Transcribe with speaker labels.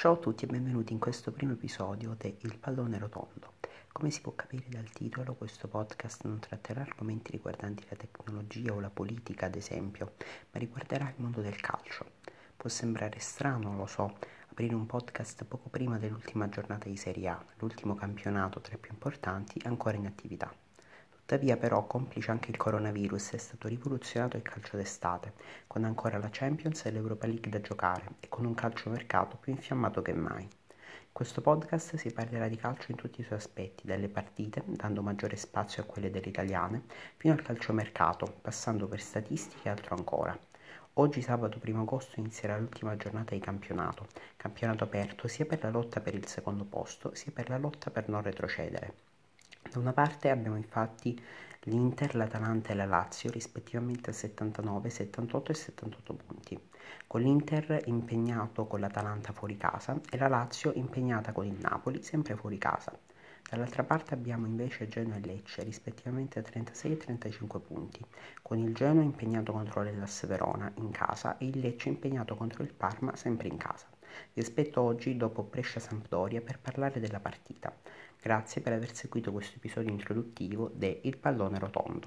Speaker 1: Ciao a tutti e benvenuti in questo primo episodio de Il pallone rotondo. Come si può capire dal titolo, questo podcast non tratterà argomenti riguardanti la tecnologia o la politica, ad esempio, ma riguarderà il mondo del calcio. Può sembrare strano, lo so, aprire un podcast poco prima dell'ultima giornata di Serie A, l'ultimo campionato tra i più importanti ancora in attività. Tuttavia però, complice anche il coronavirus, è stato rivoluzionato il calcio d'estate, con ancora la Champions e l'Europa League da giocare e con un calciomercato più infiammato che mai. In questo podcast si parlerà di calcio in tutti i suoi aspetti, dalle partite, dando maggiore spazio a quelle delle italiane, fino al calciomercato, passando per statistiche e altro ancora. Oggi sabato 1 agosto inizierà l'ultima giornata di campionato, campionato aperto sia per la lotta per il secondo posto sia per la lotta per non retrocedere. Da una parte abbiamo infatti l'Inter, l'Atalanta e la Lazio rispettivamente a 79, 78 e 78 punti, con l'Inter impegnato con l'Atalanta fuori casa e la Lazio impegnata con il Napoli sempre fuori casa. Dall'altra parte abbiamo invece Genoa e Lecce rispettivamente a 36 e 35 punti, con il Genoa impegnato contro l'Ellas Verona in casa e il Lecce impegnato contro il Parma sempre in casa. Vi aspetto oggi dopo Brescia-Sampdoria per parlare della partita. Grazie per aver seguito questo episodio introduttivo de Il pallone rotondo.